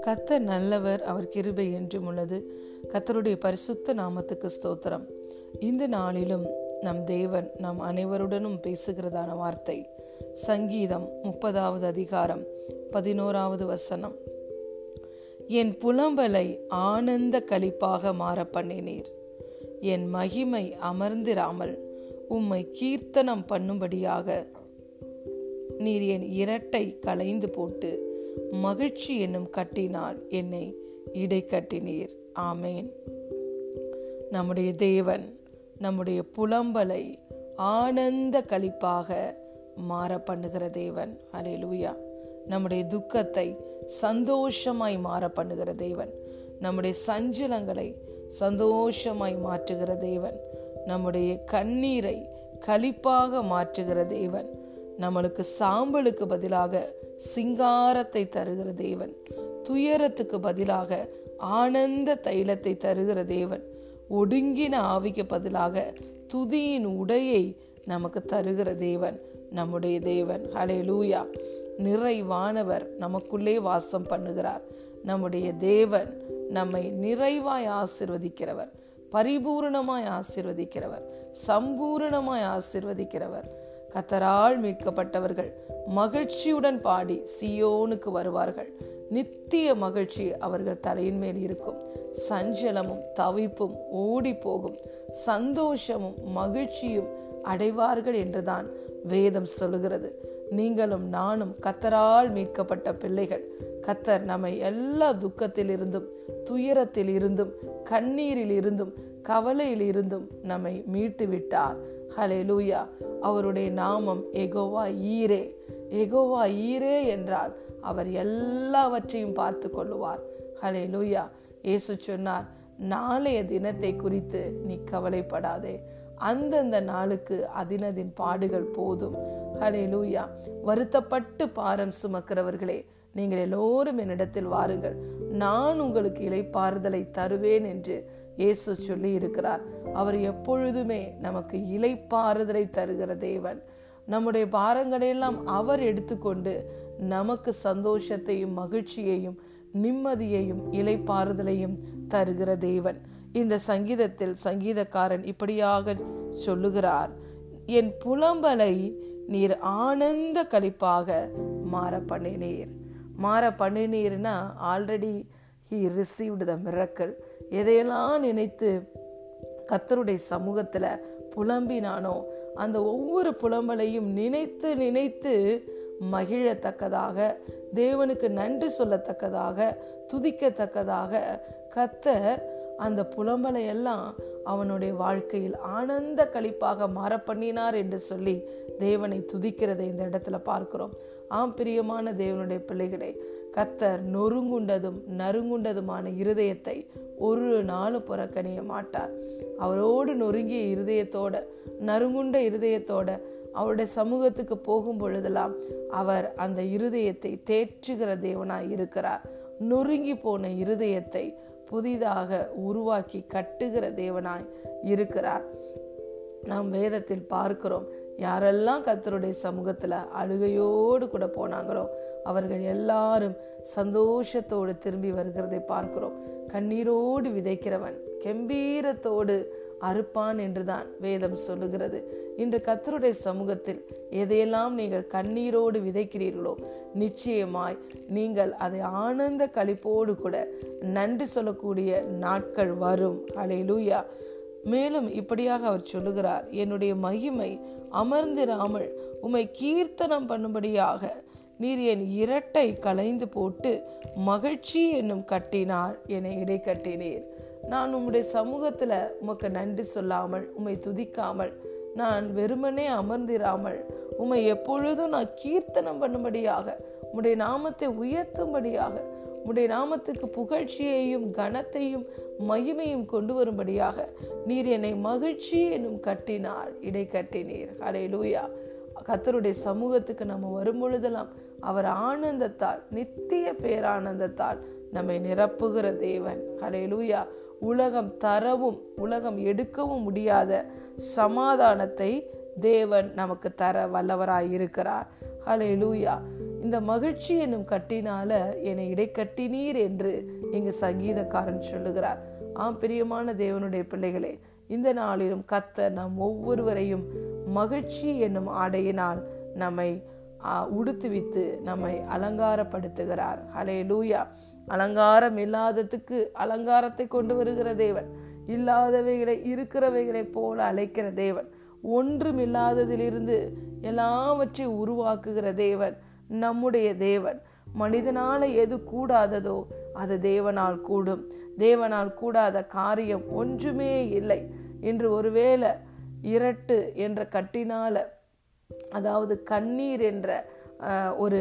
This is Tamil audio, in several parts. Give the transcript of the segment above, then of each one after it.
கத்தர் நல்லவர் அவர் கிருபை என்றும் உள்ளது. கத்தருடைய பரிசுத்த நாமத்துக்கு ஸ்தோத்திரம். இந்த நாளிலும் நம் தேவன் நம் அனைவருடனும் பேசுகிறதான வார்த்தை சங்கீதம் முப்பதாவது அதிகாரம் பதினோராவது வசனம். என் புலம்பலை ஆனந்த கழிப்பாக மாற பண்ணினீர். என் மகிமை அமர்ந்திராமல் உம்மை கீர்த்தனம் பண்ணும்படியாக நீர் என் இரட்டை களைந்து போட்டு மகிழ்ச்சி என்னும் கட்டினால் என்னை இடை கட்டினீர் ஆமேன். நம்முடைய தேவன் நம்முடைய புலம்பலை ஆனந்த கழிப்பாக மாற பண்ணுகிற தேவன். அலே லூயா நம்முடைய துக்கத்தை சந்தோஷமாய் மாற பண்ணுகிற தேவன். நம்முடைய சஞ்சலங்களை சந்தோஷமாய் மாற்றுகிற தேவன். நம்முடைய கண்ணீரை கழிப்பாக மாற்றுகிற தேவன். நம்மளுக்கு சாம்பலுக்கு பதிலாக சிங்காரத்தை தருகிற தேவன். துயரத்துக்கு பதிலாக ஆனந்த தைலத்தை தருகிற தேவன். ஒடுங்கின ஆவிக்கு பதிலாக துதியின் உடையை நமக்கு தருகிற தேவன் நம்முடைய தேவன். ஹலே லூயா நிறைவானவர் நமக்குள்ளே வாசம் பண்ணுகிறார். நம்முடைய தேவன் நம்மை நிறைவாய் ஆசிர்வதிக்கிறவர் பரிபூர்ணமாய் ஆசிர்வதிக்கிறவர் சம்பூரணமாய் ஆசிர்வதிக்கிறவர். கத்தரால் மீட்கப்பட்டவர்கள் மகிழ்ச்சியுடன் பாடி சியோனுக்கு வருவார்கள். நித்திய மகிழ்ச்சி அவர்கள் தலையின் மேல் இருக்கும். சஞ்சலமும் தவிப்பும் ஓடி போகும் சந்தோஷமும் மகிழ்ச்சியும் அடைவார்கள் என்றுதான் வேதம் சொல்லுகிறது. நீங்களும் நானும் கத்தரால் மீட்கப்பட்ட பிள்ளைகள். கத்தர் நம்மை எல்லா துக்கத்தில் இருந்தும் துயரத்தில் இருந்தும் கண்ணீரில் இருந்தும் கவலையில் இருந்தும் நம்மை மீட்டு விட்டார் ஹலே லூயா அவருடைய நாமம் எகோவா ஈரே. எகோவா ஈரே என்றால் அவர் எல்லாவற்றையும் பார்த்து கொள்ளுவார். ஹலே லூயா இயேசு சொன்னார் நாளைய தினத்தை குறித்து நீ கவலைப்படாதே. அந்தந்த நாளுக்கு அதினதின் பாடுகள் போதும். ஹலே லூயா வருத்தப்பட்டு பாரம் சுமக்கிறவர்களே நீங்கள் எல்லோரும் என்னிடத்தில் வாருங்கள். நான் உங்களுக்கு இலைப்பாறுதலை தருவேன் என்று இயேசு சொல்லி இருக்கிறார். அவர் எப்பொழுதுமே நமக்கு இலைப்பாறுதலை தருகிற தேவன். நம்முடைய பாரங்களையெல்லாம் அவர் எடுத்துக்கொண்டு நமக்கு சந்தோஷத்தையும் மகிழ்ச்சியையும் நிம்மதியையும் இலைப்பாறுதலையும் தருகிற தேவன். இந்த சங்கீதத்தில் சங்கீதக்காரன் இப்படியாக சொல்லுகிறார். என் புலம்பலை நீர் ஆனந்த கழிப்பாக மாற பண்ணினீர் மாற பண்ணினீர்னா already he received the miracle எதையெல்லாம் நினைத்து கத்தருடைய சமூகத்தில் புலம்பினானோ அந்த ஒவ்வொரு புலம்பலையும் நினைத்து நினைத்து மகிழத்தக்கதாக தேவனுக்கு நன்றி சொல்லத்தக்கதாக துதிக்கத்தக்கதாக கத்தர் அந்த புலம்பலை எல்லாம் அவனுடைய வாழ்க்கையில் ஆனந்த கழிப்பாக மாற பண்ணினார் என்று சொல்லி தேவனை துதிக்கிறதை இந்த இடத்துல பார்க்கிறோம். ஆம் பிரியமான தேவனுடைய பிள்ளைகளை கத்தர் நொறுங்குண்டதும் நறுங்குண்டதுமான இருதயத்தை ஒரு நாளும் புறக்கணிய மாட்டார். அவரோடு நொறுங்கிய இருதயத்தோட நறுங்குண்ட இருதயத்தோட அவருடைய சமூகத்துக்கு போகும் பொழுதெல்லாம் அவர் அந்த இருதயத்தை தேற்றுகிற தேவனாய் இருக்கிறார். நொறுங்கி போன இருதயத்தை புதிதாக உருவாக்கி கட்டுகிற தேவனாய் இருக்கிறார். நாம் வேதத்தில் பார்க்கிறோம் யாரெல்லாம் கத்தருடைய சமூகத்துல அழுகையோடு கூட போனாங்களோ அவர்கள் எல்லாரும் சந்தோஷத்தோடு திரும்பி வருகிறதை பார்க்கிறோம். கண்ணீரோடு விதைக்கிறவன் கம்பீரத்தோடு அறுப்பான் என்றுதான் வேதம் சொல்லுகிறது. இன்று கத்தருடைய சமூகத்தில் எதையெல்லாம் நீங்கள் கண்ணீரோடு விதைக்கிறீர்களோ நிச்சயமாய் நீங்கள் அதை ஆனந்த கழிப்போடு கூட நன்றி சொல்லக்கூடிய நாட்கள் வரும். அலையிலூயா மேலும் இப்படியாக அவர் சொல்லுகிறார் என்னுடைய மகிமை அமர்ந்திராமல் உம்மை கீர்த்தனம் பண்ணும்படியாக நீர் என் இரட்டை கலைந்து போட்டு மகிழ்ச்சி என்னும் கட்டினால் என்னை இடை கட்டினீர். நான் உம்முடைய சமூகத்துல உமக்கு நன்றி சொல்லாமல் உம்மை துதிக்காமல் நான் வெறுமனே அமர்ந்திராமல் உம்மை எப்பொழுதும் நான் கீர்த்தனம் பண்ணும்படியாக உம்முடைய நாமத்தை உயர்த்தும்படியாக உடைய நாமத்துக்கு புகழ்ச்சியையும் கனத்தையும் மகிமையும் கொண்டு வரும்படியாக நீர் என்னை மகிழ்ச்சி என்னும் கட்டினார் இடை கட்டினீர். அடே லூயா கத்தருடைய சமூகத்துக்கு நம்ம வரும்பொழுதெல்லாம் அவர் ஆனந்தத்தால் நித்திய பேரானந்தத்தால் நம்மை நிரப்புகிற தேவன். அடே லூயா உலகம் தரவும் உலகம் எடுக்கவும் முடியாத சமாதானத்தை தேவன் நமக்கு தர வல்லவராய் இருக்கிறார் ஹலே லூயா இந்த மகிழ்ச்சி என்னும் கட்டினால என்னை இடைக்கட்டினீர் என்று இங்கு சங்கீதக்காரன் சொல்லுகிறார். ஆம் பிரியமான தேவனுடைய பிள்ளைகளே இந்த நாளிலும் கத்த நம் ஒவ்வொருவரையும் மகிழ்ச்சி என்னும் ஆடையினால் நம்மை உடுத்துவித்து நம்மை அலங்காரப்படுத்துகிறார். ஹலே லூயா அலங்காரம் இல்லாததுக்கு அலங்காரத்தை கொண்டு வருகிற தேவன் இல்லாதவைகளை இருக்கிறவைகளை போல அழைக்கிற தேவன் ஒன்றும் இல்லாததிலிருந்து எல்லாவற்றையும் உருவாக்குகிற தேவன் நம்முடைய தேவன். மனிதனால எது கூடாததோ அது தேவனால் கூடும். தேவனால் கூடாத காரியம் ஒன்றுமே இல்லை. இன்று ஒருவேளை இரட்டு என்ற கட்டினால அதாவது கண்ணீர் என்ற ஒரு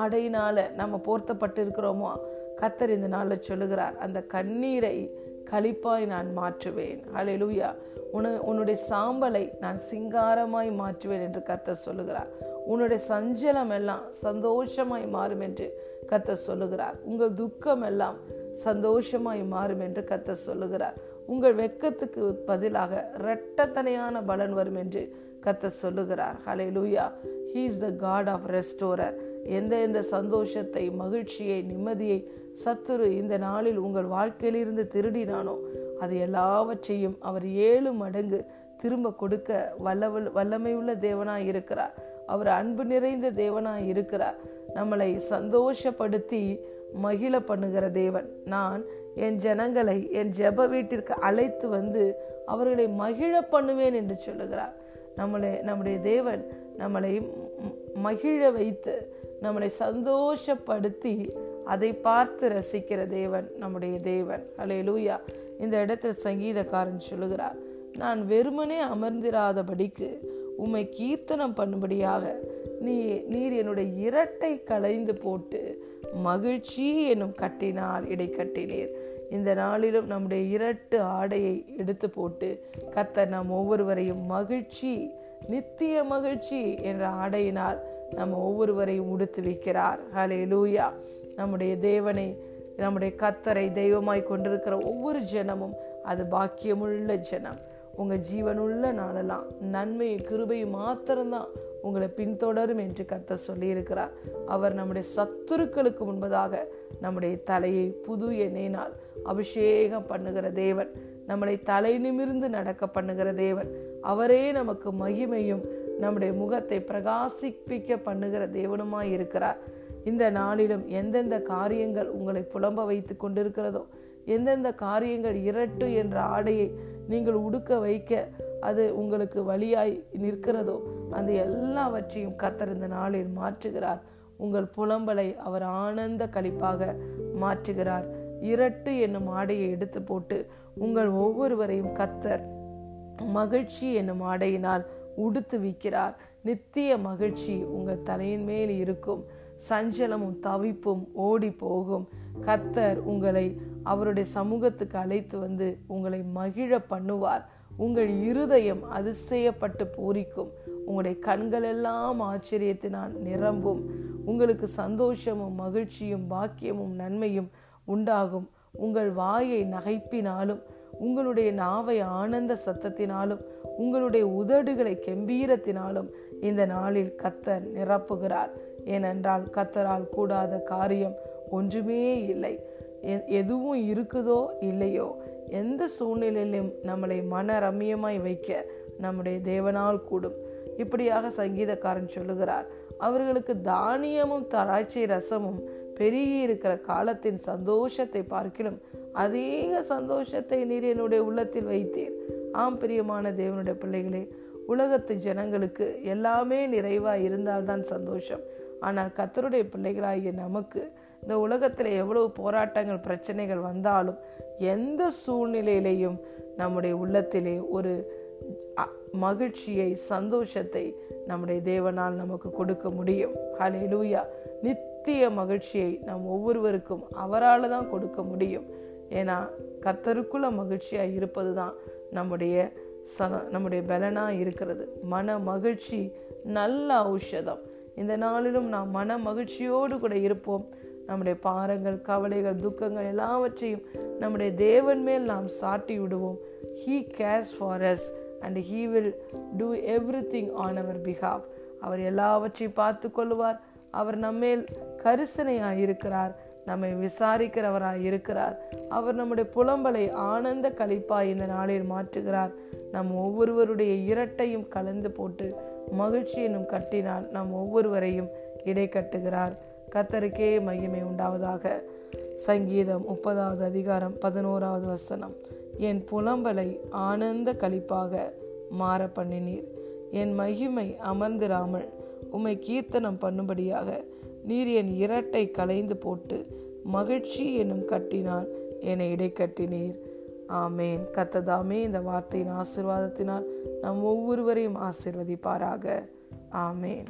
ஆடையினால நம்ம போர்த்தப்பட்டிருக்கிறோமோ? கத்தர் இந்த நாளில் சொல்லுகிறார் அந்த கண்ணீரை கழிப்பாய் நான் மாற்றுவேன். அலையலூயா உன உன்னுடைய சாம்பலை நான் சிங்காரமாய் மாற்றுவேன் என்று கத்தர் சொல்லுகிறார். உன்னுடைய சஞ்சலம் எல்லாம் சந்தோஷமாய் மாறும் என்று கத்த சொல்லுகிறார். உங்கள் துக்கம் எல்லாம் சந்தோஷமாய் மாறும் என்று கத்த சொல்லுகிறார். உங்கள் வெக்கத்துக்கு பதிலாக இரட்டத்தனையான பலன் வரும் என்று கத்த சொல்லுகிறார். Hallelujah he is the God of restorer எந்த எந்த சந்தோஷத்தை மகிழ்ச்சியை நிம்மதியை சத்துரு இந்த நாளில் உங்கள் வாழ்க்கையிலிருந்து திருடினானோ அது எல்லாவற்றையும் அவர் ஏழு மடங்கு திரும்ப கொடுக்க வல்லவல் வல்லமையுள்ள தேவனாய் இருக்கிறார். அவர் அன்பு நிறைந்த தேவனாக இருக்கிறார் நம்மளை சந்தோஷப்படுத்தி மகிழ பண்ணுகிற தேவன். நான் என் ஜனங்களை என் ஜெப வீட்டிற்கு அழைத்து வந்து அவர்களை மகிழ பண்ணுவேன் என்று சொல்லுகிறார். நம்மளை நம்முடைய தேவன் நம்மளை மகிழ வைத்து நம்மளை சந்தோஷப்படுத்தி அதை பார்த்து ரசிக்கிற தேவன் நம்முடைய தேவன். அலே லூயா இந்த இடத்தில் சங்கீதக்காரன் சொல்லுகிறார் நான் வெறுமனே அமர்ந்திராதபடிக்கு உம்மை கீர்த்தனம் பண்ணும்படியாக நீ நீர் என்னுடைய இரட்டை களைந்து போட்டு மகிழ்ச்சி என்னும் கட்டினால் இடை கட்டினீர். இந்த நாளிலும் நம்முடைய இரட்டு ஆடையை எடுத்து போட்டு கத்த நம் ஒவ்வொருவரையும் மகிழ்ச்சி நித்திய மகிழ்ச்சி என்ற ஆடையினால் நம்ம ஒவ்வொருவரையும் உடுத்து வைக்கிறார். ஹலே லூயா நம்முடைய தேவனை நம்முடைய கத்தரை தெய்வமாய் கொண்டிருக்கிற ஒவ்வொரு ஜனமும் அது பாக்கியமுள்ள ஜனம். உங்கள் ஜீவனுள்ள நாளெல்லாம் நன்மையும் கிருபையும் மாத்திரம்தான் உங்களை பின்தொடரும் என்று கத்த சொல்லியிருக்கிறார். அவர் நம்முடைய சத்துருக்களுக்கு முன்பதாக நம்முடைய தலையை புது எண்ணெயினால் அபிஷேகம் பண்ணுகிற தேவன் நம்மளை தலை நிமிர்ந்து நடக்க பண்ணுகிற தேவன் அவரே நமக்கு மகிமையும் நம்முடைய முகத்தை பிரகாசிப்பிக்க பண்ணுகிற தேவனுமாய் இருக்கிறார். இந்த நாளிலும் எந்தெந்த காரியங்கள் உங்களை புலம்ப வைத்து கொண்டிருக்கிறதோ எந்தெந்த காரியங்கள் இரட்டு என்ற ஆடையை நீங்கள் உடுக்க வைக்க அது உங்களுக்கு வழியாய் நிற்கிறதோ அந்த எல்லாவற்றையும் கத்தர் இந்த நாளில் மாற்றுகிறார். உங்கள் புலம்பலை அவர் ஆனந்த கழிப்பாக மாற்றுகிறார். இரட்டு என்னும் ஆடையை எடுத்து போட்டு உங்கள் ஒவ்வொருவரையும் கத்தர் மகிழ்ச்சி என்னும் ஆடையினால் உடுத்து விற்கிறார் நித்திய மகிழ்ச்சி உங்கள் தலையின் மேல் இருக்கும். சஞ்சலமும் தவிப்பும் ஓடி போகும் கத்தர் உங்களை அவருடைய சமூகத்துக்கு அழைத்து வந்து உங்களை மகிழ பண்ணுவார். உங்கள் இருதயம் அதிசயப்பட்டு பூரிக்கும். உங்களுடைய கண்கள் எல்லாம் ஆச்சரியத்தினால் நிரம்பும். உங்களுக்கு சந்தோஷமும் மகிழ்ச்சியும் பாக்கியமும் நன்மையும் உண்டாகும். உங்கள் வாயை நகைப்பினாலும் உங்களுடைய நாவை ஆனந்த சத்தத்தினாலும் உங்களுடைய உதடுகளை கெம்பீரத்தினாலும் இந்த நாளில் கத்தர் நிரப்புகிறார். ஏனென்றால் கத்தரால் கூடாத காரியம் ஒன்றுமே இல்லை. எதுவும் இருக்குதோ இல்லையோ எந்த சூழ்நிலையிலும் நம்மளை மன ரம்மியமாய் வைக்க நம்முடைய தேவனால் கூடும். இப்படியாக சங்கீதக்காரன் சொல்லுகிறார் அவர்களுக்கு தானியமும் தராட்சை ரசமும் பெருகி இருக்கிற காலத்தின் சந்தோஷத்தை பார்க்கிலும் அதிக சந்தோஷத்தை நீர் என்னுடைய உள்ளத்தில் வைத்தீர். ஆம் பிரியமான தேவனுடைய பிள்ளைகளே உலகத்து ஜனங்களுக்கு எல்லாமே நிறைவாக இருந்தால்தான் சந்தோஷம். ஆனால் கத்தருடைய பிள்ளைகளாகிய நமக்கு இந்த உலகத்தில் எவ்வளவு போராட்டங்கள் பிரச்சனைகள் வந்தாலும் எந்த சூழ்நிலையிலையும் நம்முடைய உள்ளத்திலே ஒரு மகிழ்ச்சியை சந்தோஷத்தை நம்முடைய தேவனால் நமக்கு கொடுக்க முடியும். ஹலே லூயா நித்திய மகிழ்ச்சியை நம் ஒவ்வொருவருக்கும் அவரால் தான் கொடுக்க முடியும். ஏன்னா கத்தருக்குள்ள மகிழ்ச்சியாக இருப்பது தான் நம்முடைய ச நம்முடைய பலனாக இருக்கிறது. மன மகிழ்ச்சி நல்ல ஔஷதம். இந்த நாளிலும் நாம் மன மகிழ்ச்சியோடு கூட இருப்போம். நம்முடைய பாரங்கள் கவலைகள் துக்கங்கள் எல்லாவற்றையும் நம்முடைய தேவன் மேல் நாம் சாட்டி விடுவோம். He cares for us and he will do everything on our behalf அவர் எல்லாவற்றையும் பார்த்து கொள்வார் அவர் நம்மேல் கரிசனையாக இருக்கிறார். நம்மை விசாரிக்கிறவராய் இருக்கிறார். அவர் நம்முடைய புலம்பலை ஆனந்த கழிப்பாய் இந்த நாளில் மாற்றுகிறார். நம் ஒவ்வொருவருடைய இரட்டையும் கலந்து போட்டு மகிழ்ச்சி என்னும் கட்டினால் நம் ஒவ்வொருவரையும் இடை கட்டுகிறார். கத்தருக்கே மையமே உண்டாவதாக. சங்கீதம் முப்பதாவது அதிகாரம் பதினோராவது வசனம். என் புலம்பலை ஆனந்த கழிப்பாக மாற பண்ணினீர். என் மகிமை அமர்ந்திராமல் உம்மை கீர்த்தனம் பண்ணும்படியாக நீர் என் இரட்டை கலைந்து போட்டு மகிழ்ச்சி என்னும் கட்டினால் என்னை இடை கட்டினீர். ஆமேன். கத்ததாமே இந்த வார்த்தையின் ஆசிர்வாதத்தினால் நம் ஒவ்வொருவரையும் ஆசிர்வதிப்பாராக. ஆமேன்.